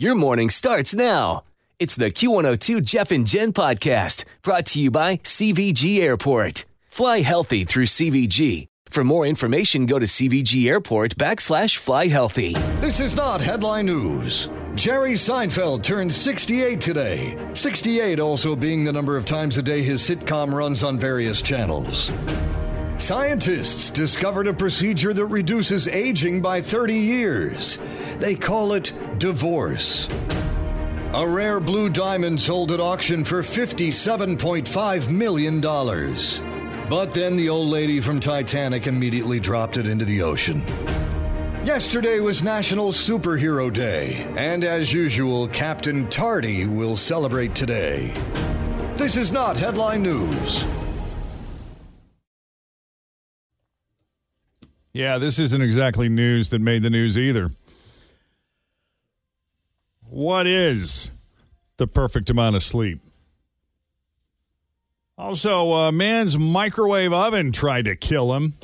Your morning starts now. It's the Q102 Jeff and Jen podcast brought to you by CVG Airport. Fly healthy through CVG. For more information, go to CVG Airport backslash fly healthy. This is not headline news. Jerry Seinfeld turned 68 today. 68 also being the number of times a day his sitcom runs on various channels. Scientists discovered a procedure that reduces aging by 30 years. They call it divorce. A rare blue diamond sold at auction for $57.5 million. But then the old lady from Titanic immediately dropped it into the ocean. Yesterday was National Superhero Day, and as usual, Captain Tardy will celebrate today. This is not headline news. Yeah, this isn't exactly news that made the news either. What is the perfect amount of sleep? Also, a man's microwave oven tried to kill him.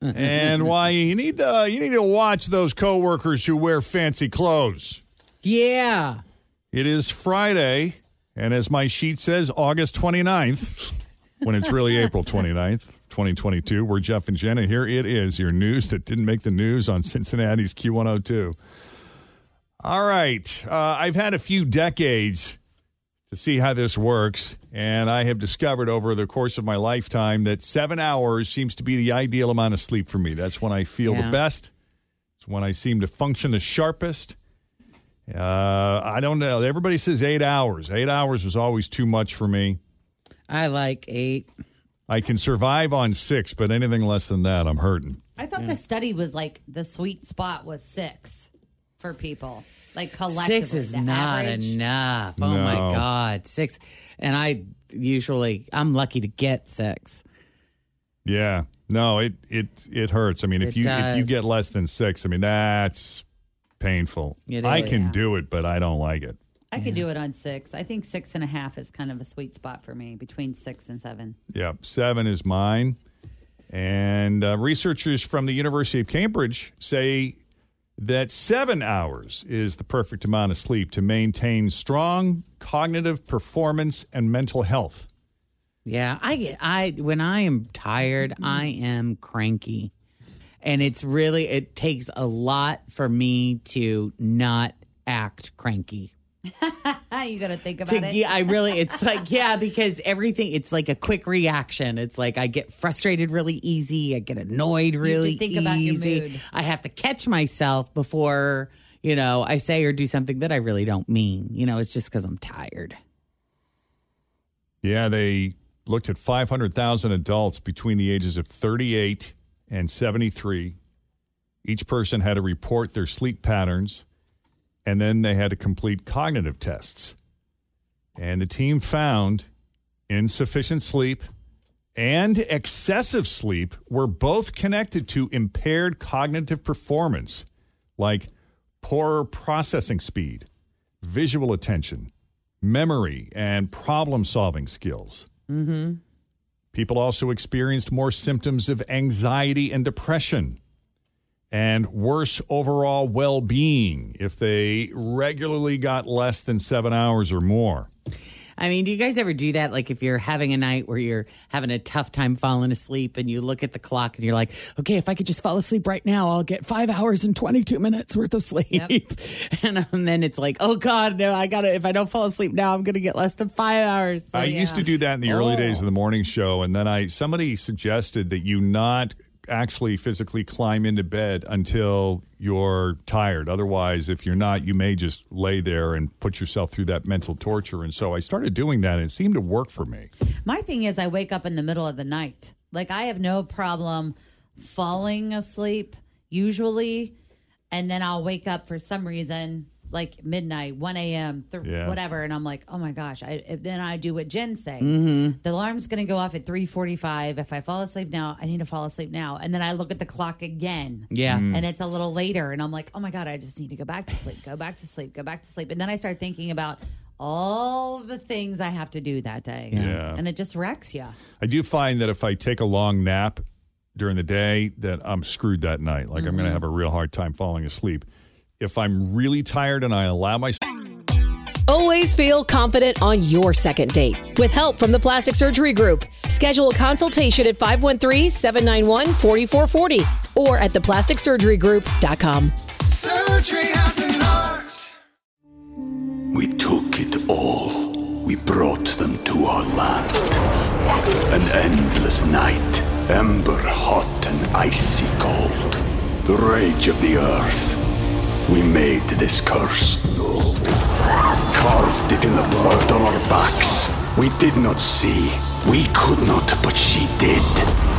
and why you need to you need to watch those coworkers who wear fancy clothes. Yeah. It is Friday, and as my sheet says, August 29th, when it's really April 29th, 2022. We're Jeff and Jenna. Here it is, your news that didn't make the news on Cincinnati's Q102. All right. Uh, I've had a few decades to see how this works, and I have discovered over the course of my lifetime that seven hours seems to be the ideal amount of sleep for me. That's when I feel Yeah. the best, it's when I seem to function the sharpest. Uh, I don't know. Everybody says eight hours. Eight hours is always too much for me. I like eight. I can survive on six, but anything less than that, I'm hurting. I thought the study was like the sweet spot was six for people, like collectively. Six is the not average. enough. Oh my God. Six. And I usually, I'm lucky to get six. Yeah. No, it it it hurts. I mean, if It you if you does. get less than six, I mean that's painful. It I is. can do it, but I don't like it. I could do it on six. I think six and a half is kind of a sweet spot for me, between six and seven. Yeah, seven is mine. And uh, researchers from the University of Cambridge say that seven hours is the perfect amount of sleep to maintain strong cognitive performance and mental health. Yeah. I get, I, when I am tired, I am cranky. And it's really, it takes a lot for me to not act cranky. you got to think about to, it. yeah, I really, it's like, yeah, because everything, it's like a quick reaction. It's like I get frustrated really easy. I get annoyed really think about your easy. mood. I have to catch myself before, you know, I say or do something that I really don't mean. You know, it's just because I'm tired. Yeah, they looked at 500,000 adults between the ages of 38 and 73. Each person had to report their sleep patterns, and then they had to complete cognitive tests. And the team found insufficient sleep and excessive sleep were both connected to impaired cognitive performance, like poorer processing speed, visual attention, memory, and problem solving skills. Mm-hmm. People also experienced more symptoms of anxiety and depression and worse overall well being if they regularly got less than seven hours or more. I mean, do you guys ever do that? Like if you're having a night where you're having a tough time falling asleep and you look at the clock and you're like, okay, if I could just fall asleep right now, I'll get five hours and 22 minutes worth of sleep. And, um, then it's like, oh God, no, I gotta, if I don't fall asleep now, I'm going to get less than five hours. So, I used to do that in the early days of the morning show, and then I somebody suggested that you not actually physically climb into bed until you're tired. Otherwise, if you're not, you may just lay there and put yourself through that mental torture. And so I started doing that, and it seemed to work for me. My thing is, I wake up in the middle of the night. Like, I have no problem falling asleep usually, and then I'll wake up for some reason, like midnight, 1 a.m., th- Yeah. whatever. And I'm like, oh my gosh. I, then I do what Jen say. Mm-hmm. The alarm's going to go off at 3.45. If I fall asleep now, I need to fall asleep now. And then I look at the clock again. Yeah. Mm. And it's a little later. And I'm like, oh my God, I just need to go back to sleep, go back to sleep, go back to sleep. And then I start thinking about all the things I have to do that day. Yeah. And it just wrecks you. I do find that if I take a long nap during the day, that I'm screwed that night. Like I'm going to have a real hard time falling asleep. If I'm really tired and I allow myself. Always feel confident on your second date. With help from the Plastic Surgery Group, schedule a consultation at 513-791-4440 or at theplasticsurgerygroup.com. Surgery has an art. We took it all. We brought them to our land. An endless night, ember hot and icy cold. The rage of the earth. We made this curse. Carved it in the blood on our backs. We did not see. We could not, but she did.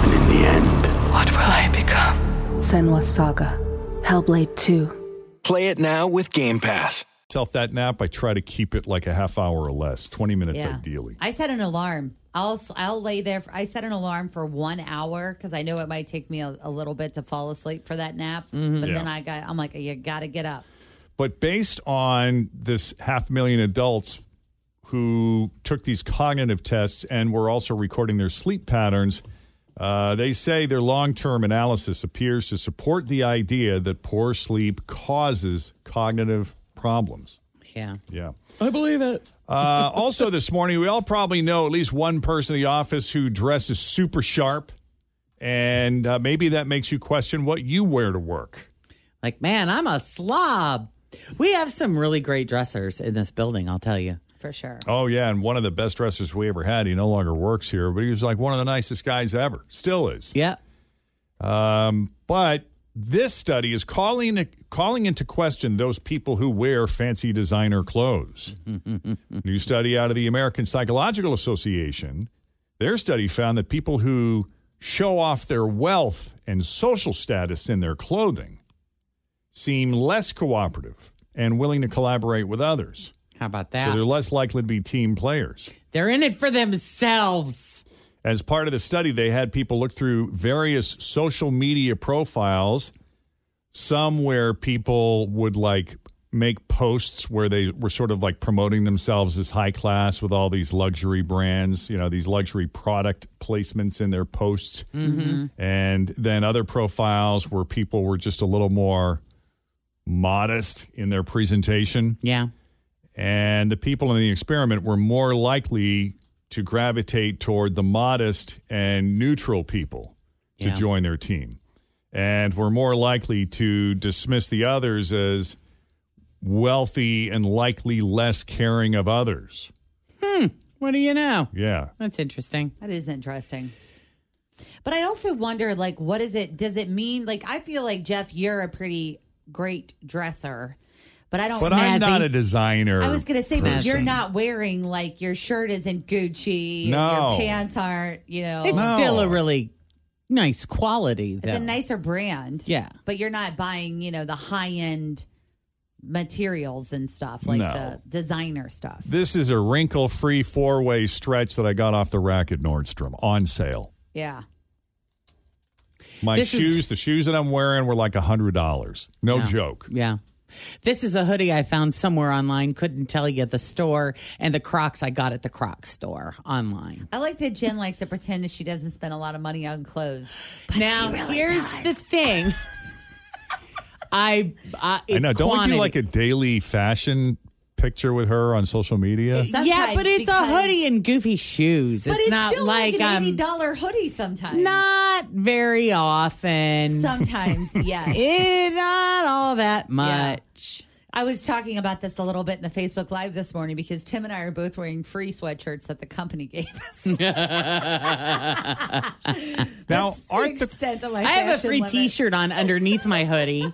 And in the end, What will I become? Senua's Saga. Hellblade 2. Play it now with Game Pass. Self that nap, I try to keep it like a half hour or less, 20 minutes Yeah. ideally. I set an alarm. I'll I'll lay there. For, I set an alarm for one hour because I know it might take me a, a little bit to fall asleep for that nap. But Yeah. then I got I'm like you got to get up. But based on this half million adults who took these cognitive tests and were also recording their sleep patterns, uh, they say their long term analysis appears to support the idea that poor sleep causes cognitive problems. Yeah. Yeah. I believe it. Uh, also, this morning, we all probably know at least one person in the office who dresses super sharp. And uh, maybe that makes you question what you wear to work. Like, man, I'm a slob. We have some really great dressers in this building, I'll tell you. For sure. Oh yeah, and one of the best dressers we ever had. He no longer works here, but he was like one of the nicest guys ever. Still is. Yeah. Um, but this study is calling calling into question those people who wear fancy designer clothes. New study out of the American Psychological Association. Their study found that people who show off their wealth and social status in their clothing seem less cooperative and willing to collaborate with others. How about that? So they're less likely to be team players. They're in it for themselves. As part of the study, they had people look through various social media profiles, some where people would like make posts where they were sort of like promoting themselves as high class with all these luxury brands, you know, these luxury product placements in their posts. Mm-hmm. And then other profiles where people were just a little more modest in their presentation. Yeah. And the people in the experiment were more likely to gravitate toward the modest and neutral people to Yeah. join their team. And we're more likely to dismiss the others as wealthy and likely less caring of others. Hmm. What do you know? Yeah. That's interesting. That is interesting. But I also wonder, like, what is it? Does it mean, like, I feel like, Jeff, you're a pretty great dresser, but I don't. But I'm not a designer. I was going to say, but you're not wearing, like, your shirt isn't Gucci. No. Your pants aren't, you know. It's No. still a really nice quality, though. it's a nicer brand. Yeah. But you're not buying, you know, the high end materials and stuff, like No. the designer stuff. This is a wrinkle free four way stretch that I got off the rack at Nordstrom on sale. yeah. My This is- shoes, the shoes that I'm wearing were like a $100. No Yeah. joke. Yeah. This is a hoodie I found somewhere online. Couldn't tell you the store. And the Crocs I got at the Crocs store online. I like that Jen likes to pretend that she doesn't spend a lot of money on clothes. But now, she really here's does. the thing. I, uh, it's I know. Don't we quantity. do like a daily fashion picture with her on social media? yeah, but it's a because- hoodie and goofy shoes. But it's, it's not still like, like, an um, eighty dollar hoodie sometimes. not very often. Sometimes, yes. Eh, not all that much. I was talking about this a little bit in the Facebook Live this morning because Tim and I are both wearing free sweatshirts that the company gave us. Now, aren't the extent of my I have a fashion free limits. T-shirt on underneath my hoodie.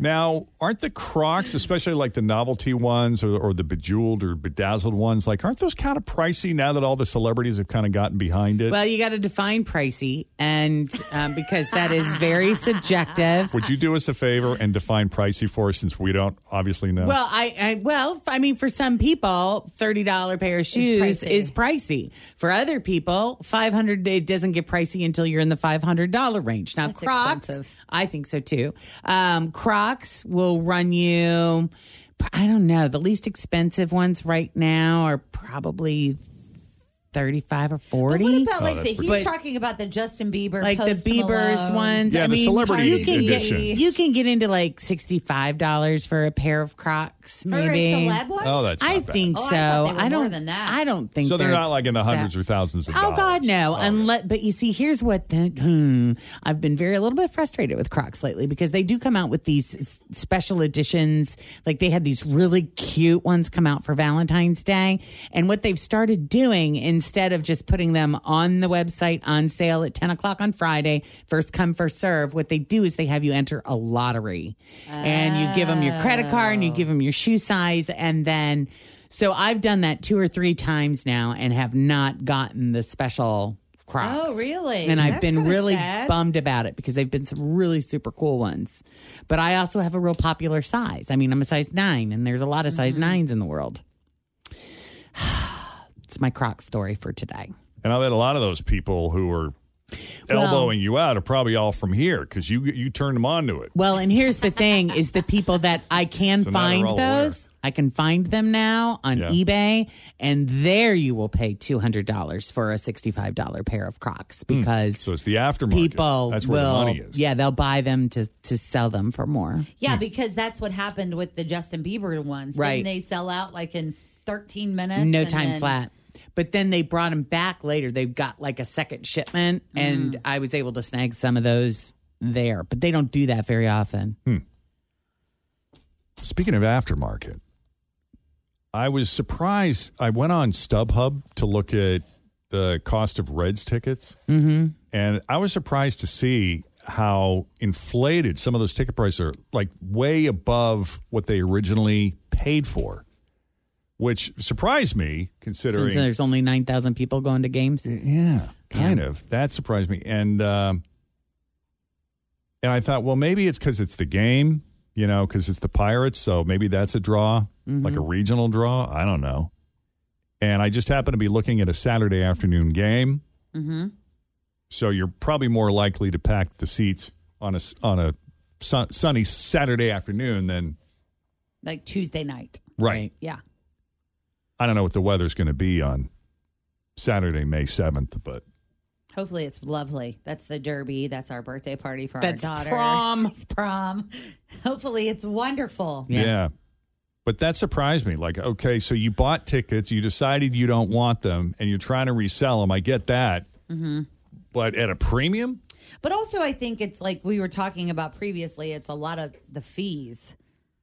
Now aren't the Crocs, especially like the novelty ones or, or the bejeweled or bedazzled ones, like aren't those kind of pricey now that all the celebrities have kind of gotten behind it? Well, you got to define pricey, and um, because that is very subjective. Would you do us a favor and define pricey for us since we don't obviously know? Well, I, I well, I mean, for some people, thirty dollar pair of shoes pricey. is pricey. For other people, five hundred it doesn't get pricey until you're in the five hundred dollar range. Now, That's Crocs, expensive. I think so too. Um, Crocs will run you. I don't know. The least expensive ones right now are probably thirty-five or But forty. what about like the, he's But- talking about the Justin Bieber, like the Bieber's Malone. ones. Yeah, I the mean, celebrity you can edition. get you can get into like sixty five dollars for a pair of Crocs, For maybe. a celeb one? oh, that's I not bad. think Oh, I so. thought they were I don't. than that. I don't think so. They're they're not like in the hundreds that- or thousands of Oh dollars. God, no! Oh, Unless, but you see, here's what the, hmm, I've been very a little bit frustrated with Crocs lately because they do come out with these special editions. Like they had these really cute ones come out for Valentine's Day, and what they've started doing instead of just putting them on the website on sale at ten o'clock on Friday, first come first serve, what they do is they have you enter a lottery, and you give them your credit card and you give them your shoe size, and then. So I've done that two or three times now and have not gotten the special Crocs. Oh, really? And I've That's been really sad. bummed about it because they've been some really super cool ones. But I also have a real popular size. I mean, I'm a size nine, and there's a lot of size Mm-hmm. nines in the world. it's my Croc story for today. And I bet a lot of those people who are elbowing you out are probably all from here because you you turned them on to it. Well, and here's the thing: is the people that I can So find all those, I can find them now on Yeah. eBay, and there you will pay two hundred dollars for a sixty-five dollar pair of Crocs because Hmm. So it's the aftermarket. people That's where will, the money is. yeah, they'll buy them to to sell them for more. Yeah, because that's what happened with the Justin Bieber ones. Right. Didn't they sell out like in 13 minutes? no and time then- flat. But then they brought them back later. They've got like a second shipment, and Mm. I was able to snag some of those there. But they don't do that very often. Speaking of aftermarket, I was surprised. I went on StubHub to look at the cost of Reds tickets, mm-hmm. and I was surprised to see how inflated some of those ticket prices are, like way above what they originally paid for, which surprised me considering. Since there's only nine thousand people going to games. Yeah, kind of. That surprised me, and um, and I thought, well, maybe it's because it's the game, you know, because it's the Pirates, so maybe that's a draw, like a regional draw. I don't know. And I just happened to be looking at a Saturday afternoon game, Mm-hmm. so you're probably more likely to pack the seats on a s- on a sun, sunny Saturday afternoon than Like Tuesday night. right. Yeah. I don't know what the weather's going to be on Saturday, May seventh, but Hopefully it's lovely. That's the derby. That's our birthday party for That's our daughter. prom. It's prom. Hopefully it's wonderful. Yeah. But that surprised me. Like, okay, so you bought tickets, you decided you don't want them, and you're trying to resell them. I get that. Mm-hmm. But at a premium? But also, I think it's like we were talking about previously. It's a lot of the fees.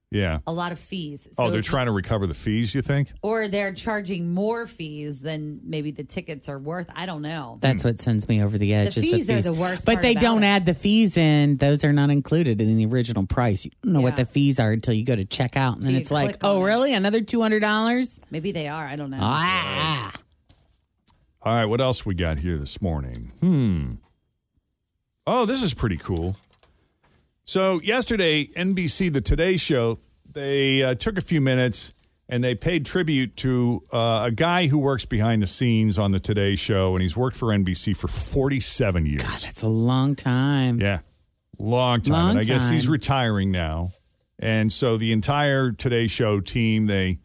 Yeah. A lot of fees. oh, they're trying to recover the fees, you think? or they're charging more fees than maybe the tickets are worth. I don't know. That's what sends me over the edge. The is fees are the worst But part they about don't it. add the fees in; those are not included in the original price. You don't know what the fees are until you go to check out, and Till then it's like, click on oh, it. really? Another two hundred dollars? Maybe they are. I don't know. Ah, All right, what else we got here this morning? Hmm. Oh, this is pretty cool. So, yesterday, NBC, the Today Show, they uh, took a few minutes and they paid tribute to uh, a guy who works behind the scenes on the Today Show, and he's worked for NBC for 47 years. God, that's a long time. Yeah, long time. Long and I guess he's retiring now. And so the entire Today Show team, they,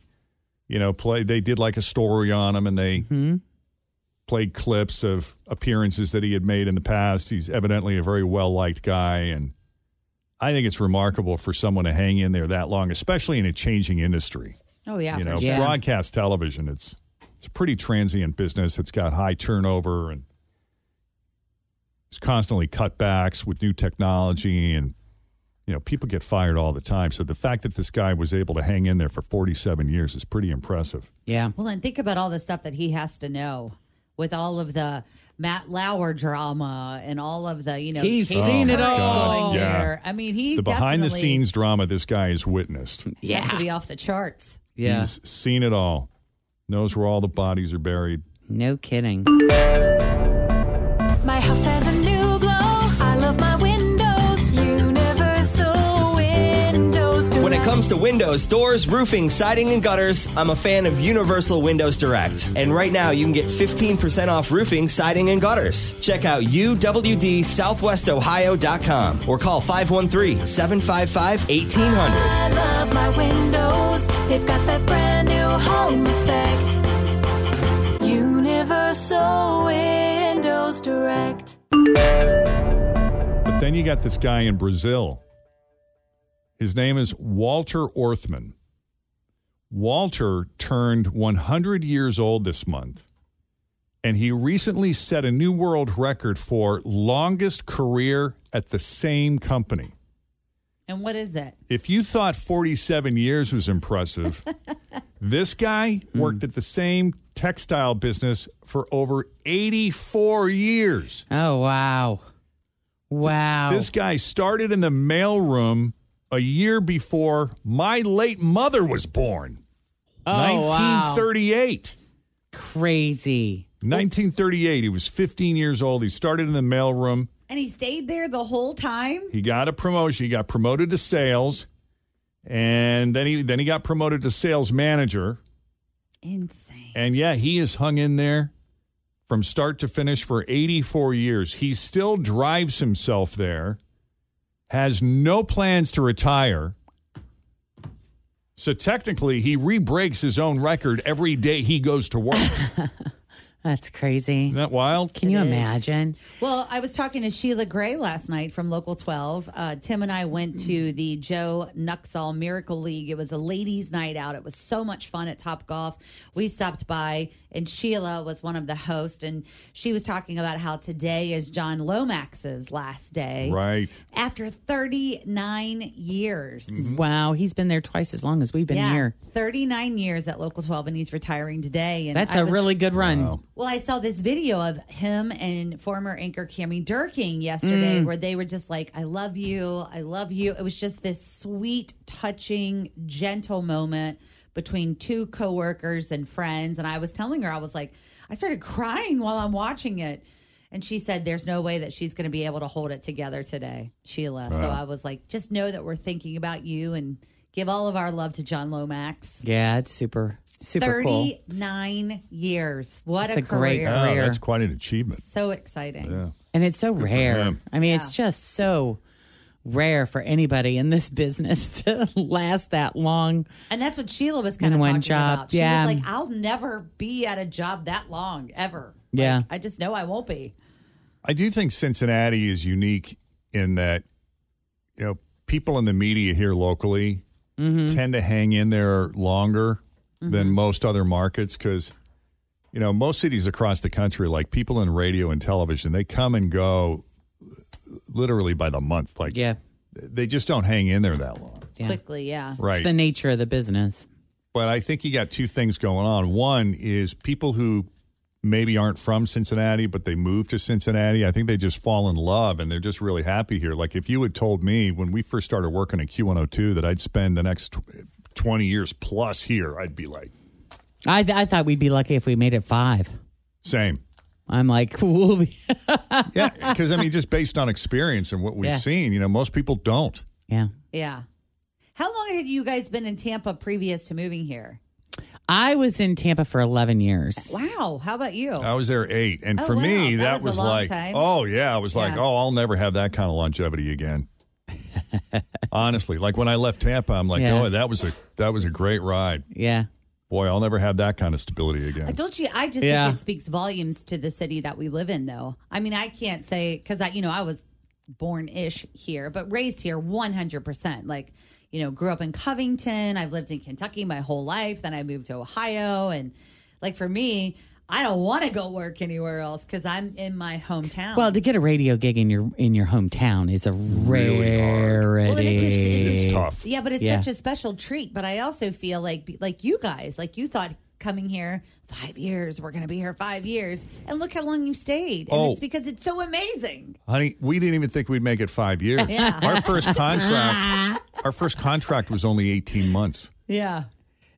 you know, play. They did like a story on him, and they Mm-hmm. played clips of appearances that he had made in the past. He's evidently a very well liked guy, and I think it's remarkable for someone to hang in there that long, especially in a changing industry. Oh yeah, you for know, sure. broadcast television. It's it's a pretty transient business. It's got high turnover and it's constantly cutbacks with new technology and you know people get fired all the time. So the fact that this guy was able to hang in there for 47 years is pretty impressive. Yeah. Well, and think about all the stuff that he has to know with all of the Matt Lauer drama and all of the, you know, He's Katie seen it all. going Yeah. there. I mean, he the behind the scenes drama this guy has witnessed. has to be off the charts. Yeah. He's seen it all. Knows where all the bodies are buried. No kidding. Comes to windows, doors, roofing, siding, and gutters, I'm a fan of Universal Windows Direct. And right now, you can get 15% off roofing, siding, and gutters. Check out uwdsouthwestohio.com or call 513 755 1800. I love my windows. They've got that brand new home effect. Universal Windows Direct. But then you got this guy in Brazil. His name is Walter Orthmann. Walter turned 100 years old this month, and he recently set a new world record for longest career at the same company. And what is it? If you thought 47 years was impressive, this guy hmm. worked at the same textile business for over 84 years. Oh, wow. Wow. This guy started in the mailroom a year before my late mother was born. Oh, wow. 1938. Crazy. 1938. He was 15 years old. He started in the mailroom. And he stayed there the whole time? He got a promotion. He got promoted to sales, and then he then he got promoted to sales manager. Insane. And yeah, he has hung in there from start to finish for 84 years. He still drives himself there, has no plans to retire. So technically, he re-breaks his own record every day he goes to work. That's crazy. Isn't that wild? Can you imagine? Well, I was talking to Sheila Gray last night from Local 12. Uh, Tim and I went to the Joe Nuxhall Miracle League. It was a ladies' night out. It was so much fun at Top Golf. We stopped by, and Sheila was one of the hosts, and she was talking about how today is John Lomax's last day. Right. After 39 years. Wow. He's been there twice as long as we've been yeah, here. 39 years at Local 12, and he's retiring today. And That's a a really good run. Well, I saw this video of him and former anchor Cammy Dierking yesterday Mm. where they were just like, I love you. I love you. It was just this sweet, touching, gentle moment between two coworkers and friends. And I was telling her, I was like, I started crying while I'm watching it. And she said, There's no way that she's going to be able to hold it together today, Sheila. So I was like, Just know that we're thinking about you and give all of our love to John Lomax. Yeah, it's super, super cool. 39 years. What That's a, a great career. Oh, that's quite an achievement. So exciting. Yeah. And it's so for rare. I mean, it's just so rare for anybody in this business to last that long. And that's what Sheila was kind of one talking job, about. She yeah. was like, I'll never be at a job that long, ever. Yeah. Like, I just know I won't be. I do think Cincinnati is unique in that, you know, people in the media here locally Mhm. tend to hang in there longer than most other markets because, you know, most cities across the country, like people in radio and television, they come and go literally by the month. Like, Yeah. they just don't hang in there that long. Yeah. Quickly, yeah. Right. It's the nature of the business. But I think you got two things going on. One is people who maybe aren't from Cincinnati, but they moved to Cincinnati. I think they just fall in love and they're just really happy here. Like if you had told me when we first started working at Q102 that I'd spend the next 20 years plus here, I'd be like, I, th- I thought we'd be lucky if we made it five. same. I'm like, we'll be. Yeah, because I mean, just based on experience and what we've Yeah. seen, you know, most people don't. Yeah. Yeah. How long had you guys been in Tampa previous to moving here? I was in Tampa for 11 years. Wow. How about you? I was there eight, and Oh, for me. That that, was was, like, time. oh yeah, I was like, oh, I'll never have that kind of longevity again. Honestly, like when I left Tampa, I'm like, Yeah. oh, that was a that was a great ride. Yeah. Boy, I'll never have that kind of stability again. I again. told you, I just Yeah. think it speaks volumes to the city that we live in, though. I mean, I can't say, because I, you know, I was born ish here, but raised here 100%. Like, you know, grew up in Covington. I've lived in Kentucky my whole life. Then I moved to Ohio. And like for me, I don't want to go work anywhere else because I'm in my hometown. Well, to get a radio gig in your in your hometown is a rarity. Well, and it's it's- It's tough. Yeah, but it's Yeah. such a special treat. But I also feel like, like you guys, like you thought coming here five years, we're going to be here five years, and look how long you've stayed. And Oh. it's because it's so amazing. Honey, we didn't even think we'd make it five years. Yeah. Our first contract, our first contract was only eighteen months, Yeah.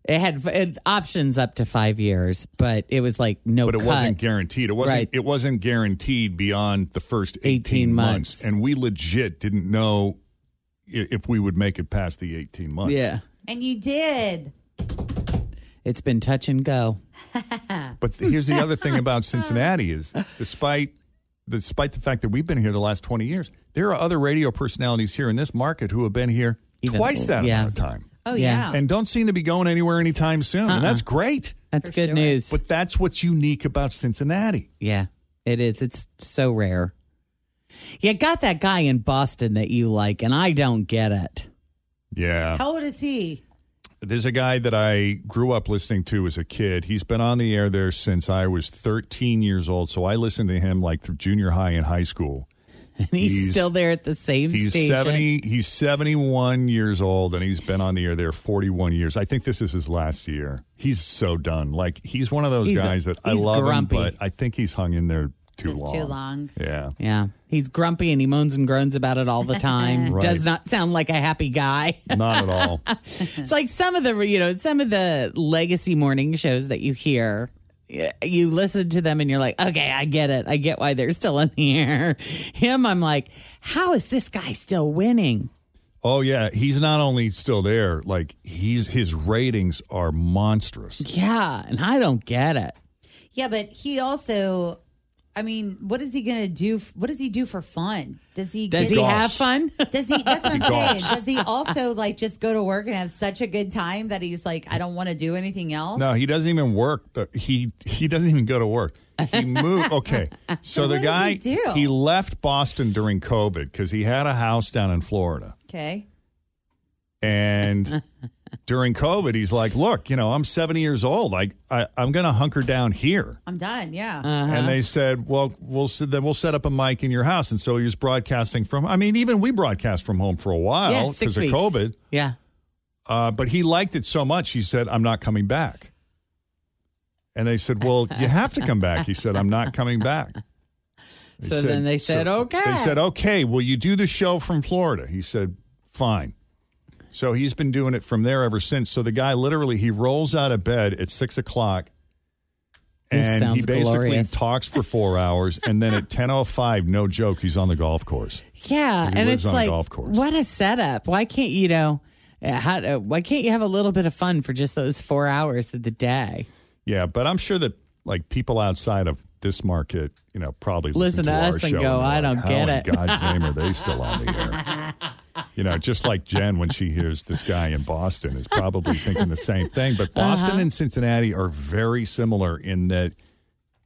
It had, it had options up to five years, but it was like no. but it cut. wasn't guaranteed. It wasn't. Right. It wasn't guaranteed beyond the first 18 eighteen, months. months. and we legit didn't know if we would make it past the eighteen months. Yeah, And you did. It's been touch and go. But here's the other thing about Cincinnati is, despite despite the fact that we've been here the last twenty years, there are other radio personalities here in this market who have been here Even- twice that yeah. amount of time. Oh, Yeah. yeah. and don't seem to be going anywhere anytime soon. And that's uh-uh. great. That's For good sure. news. But that's what's unique about Cincinnati. yeah, it is. It's so rare. You got that guy in Boston that you like, and I don't get it. Yeah. How old is he? There's a guy that I grew up listening to as a kid. He's been on the air there since I was 13 years old. So I listened to him like through junior high and high school. And he's, He's- still there at the same He's station. 70 he's 71 years old and he's been on the air there 41 years. I think this is his last year. He's so done. Like he's one of those He's a- guys that I love grumpy. him, but I think he's hung in there too Just long. too long. Yeah. Yeah, he's grumpy and he moans and groans about it all the time. Right. Does not sound like a happy guy. Not at all. it's like some of the you know some of the legacy morning shows that you hear you listen to them and you're like okay i get it i get why they're still in the air him i'm like how is this guy still winning Oh yeah, he's not only still there, like he's his ratings are monstrous. yeah and i don't get it Yeah, but he also, I mean, what is he going to do? f- What does he do for fun? Does he? does get- he have fun Does he? That's what I'm saying. Does he also like just go to work and have such a good time that he's like, I don't want to do anything else? No, he doesn't even work. Uh, He he doesn't even go to work. He moved. Okay, so, So the guy he do? left Boston during COVID because he had a house down in Florida, Okay. and during COVID, he's like, "Look, you know, I'm 70 years old. Like, I, I'm going to hunker down here." I'm done. Yeah. And they said, "Well, we'll then we'll set up a mic in your house." And so he was broadcasting from. I mean, even we broadcast from home for a while six because of weeks. COVID. yeah Uh, but he liked it so much, he said, I'm not coming back. And they said, Well, you have to come back. He said, I'm not coming back. They So then they said, "Okay." They said, Okay, will you do the show from Florida? He said, Fine. So he's been doing it from there ever since. So the guy literally he rolls out of bed at six o'clock and he basically glorious. talks for four hours and then at ten oh five, no joke, he's on the golf course. yeah and it's like what a setup why can't you know uh, how, uh, why can't you have a little bit of fun for just those four hours of the day Yeah, but I'm sure that like people outside of this market, you know, probably Listen listen, to our us and show go, they're "I don't How get it." God's name are they still on the air? You know, just like Jen when she hears this guy in Boston is probably thinking the same thing. But Boston Uh-huh. and Cincinnati are very similar in that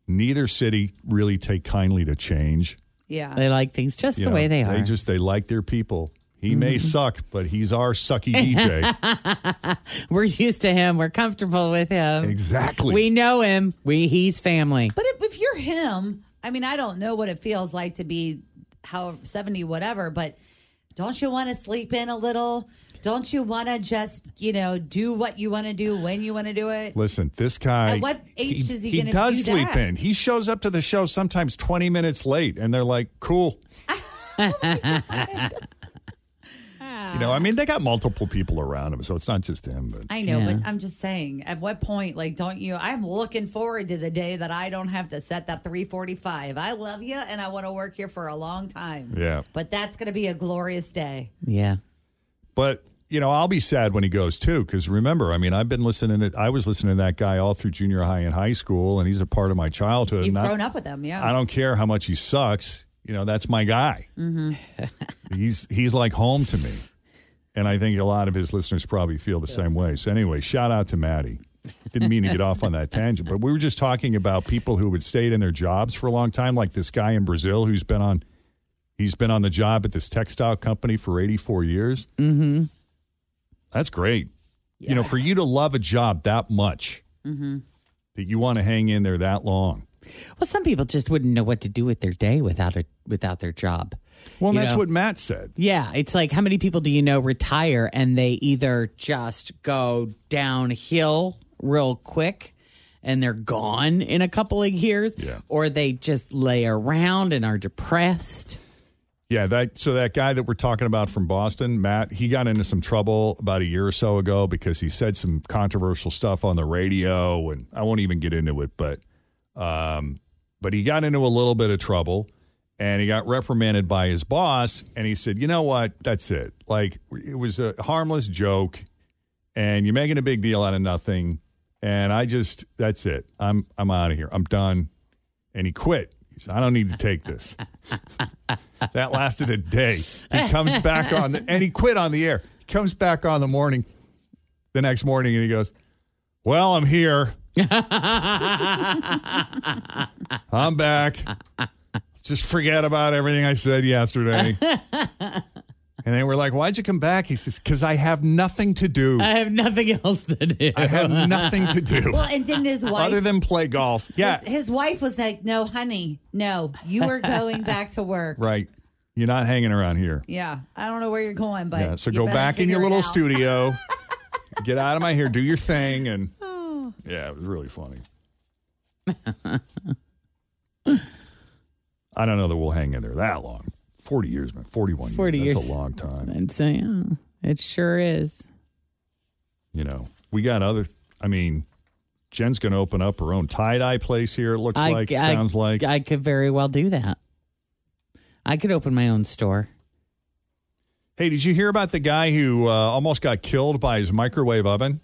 neither city really take kindly to change. Yeah. they like things just You the know, way they are They just they like their people. He may Mm-hmm. suck, but he's our sucky DJ. We're used to him. We're comfortable with him. exactly. We know him. We he's family. But if, if you're him, I mean, I don't know what it feels like to be how 70, whatever, but don't you want to sleep in a little? Don't you want to just, you know, do what you want to do when you want to do it? Listen, this guy. At what age is he gonna does sleep that? in. He shows up to the show sometimes twenty minutes late, and they're like, "Cool." Oh you know, I mean, they got multiple people around him, so it's not just him. But I know, Yeah. but I'm just saying, at what point, like, don't you? I'm looking forward to the day that I don't have to set that 345. I love you, and I want to work here for a long time. yeah, But that's going to be a glorious day. Yeah. but you know, I'll be sad when he goes too, because remember, I mean, I've been listening. To, I was listening to that guy all through junior high and high school, and he's a part of my childhood. You've and I- grown up with him, yeah. I don't care how much he sucks. You know, that's my guy. Mm-hmm. he's he's like home to me, and I think a lot of his listeners probably feel the same way. So anyway, shout out to Maddie. Didn't mean to get off on that tangent, but we were just talking about people who had stayed in their jobs for a long time, like this guy in Brazil who's been on. He's been on the job at this textile company for 84 years. Mm-hmm. That's great. You know, for you to love a job that much Mm-hmm. that you want to hang in there that long. Well, some people just wouldn't know what to do with their day without a without their job. Well, that's know? what Matt said. Yeah, it's like how many people do you know retire and they either just go downhill real quick and they're gone in a couple of years, or they just lay around and are depressed. Yeah, that so that guy that we're talking about from Boston, Matt, he got into some trouble about a year or so ago because he said some controversial stuff on the radio, and I won't even get into it, but um, but he got into a little bit of trouble, and he got reprimanded by his boss, and he said, you know what, that's it. Like it was a harmless joke, and you're making a big deal out of nothing, and I just that's it. I'm I'm out of here. I'm done, and he quit. He said, I don't need to take this. That lasted a day. He comes back on the, and he quit on the air. He comes back on the morning, the next morning, and he goes, "Well, I'm here. I'm back. Just forget about everything I said yesterday." And they were like, "Why'd you come back?" He says, "Because I have nothing to do. I have nothing else to do. I have nothing to do Well, and didn't his wife? other than play golf." Yeah, His, his wife was like, "No, honey, no, you are going back to work." right. You're not hanging around here. Yeah, I don't know where you're going, but yeah, so you go better back in your figure it little out. studio, get out of my hair, do your thing, and Oh. yeah, it was really funny. I don't know that we'll hang in there that long. Forty years, man. Forty-one 40 years. That's years. a long time. Say, yeah, it sure is. You know, we got other. I mean, Jen's going to open up her own tie dye place here. It looks I, like, I- sounds like. I could very well do that. I could open my own store. Hey, did you hear about the guy who uh, almost got killed by his microwave oven?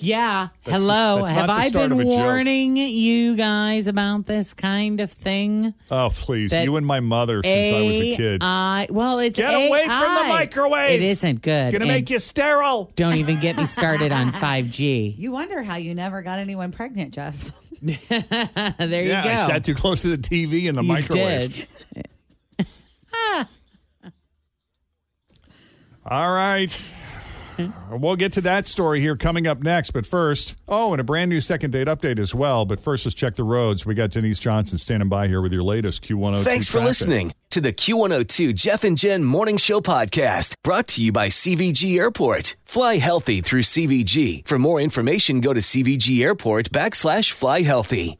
Yeah. That's- Hello. that's Have I been of a joke. warning you guys about this kind of thing? Oh, please! That you and my mother since I was a kid. AI well, it's Get away from the microwave. It isn't good. Gonna And make you sterile. Don't even get me started on 5G. You wonder how you never got anyone pregnant, Jeff. there you go. I sat too close to the TV and the You microwave. did. All right. Mm-hmm. We'll get to that story here coming up next. But first, oh, and a brand new second date update as well. But first, let's check the roads. We got Denise Johnson standing by here with your latest Q102. Thanks for traffic. listening to the Q102 Jeff and Jen Morning Show podcast brought to you by CVG Airport. Fly healthy through CVG. For more information, go to CVG Airport backslash fly healthy.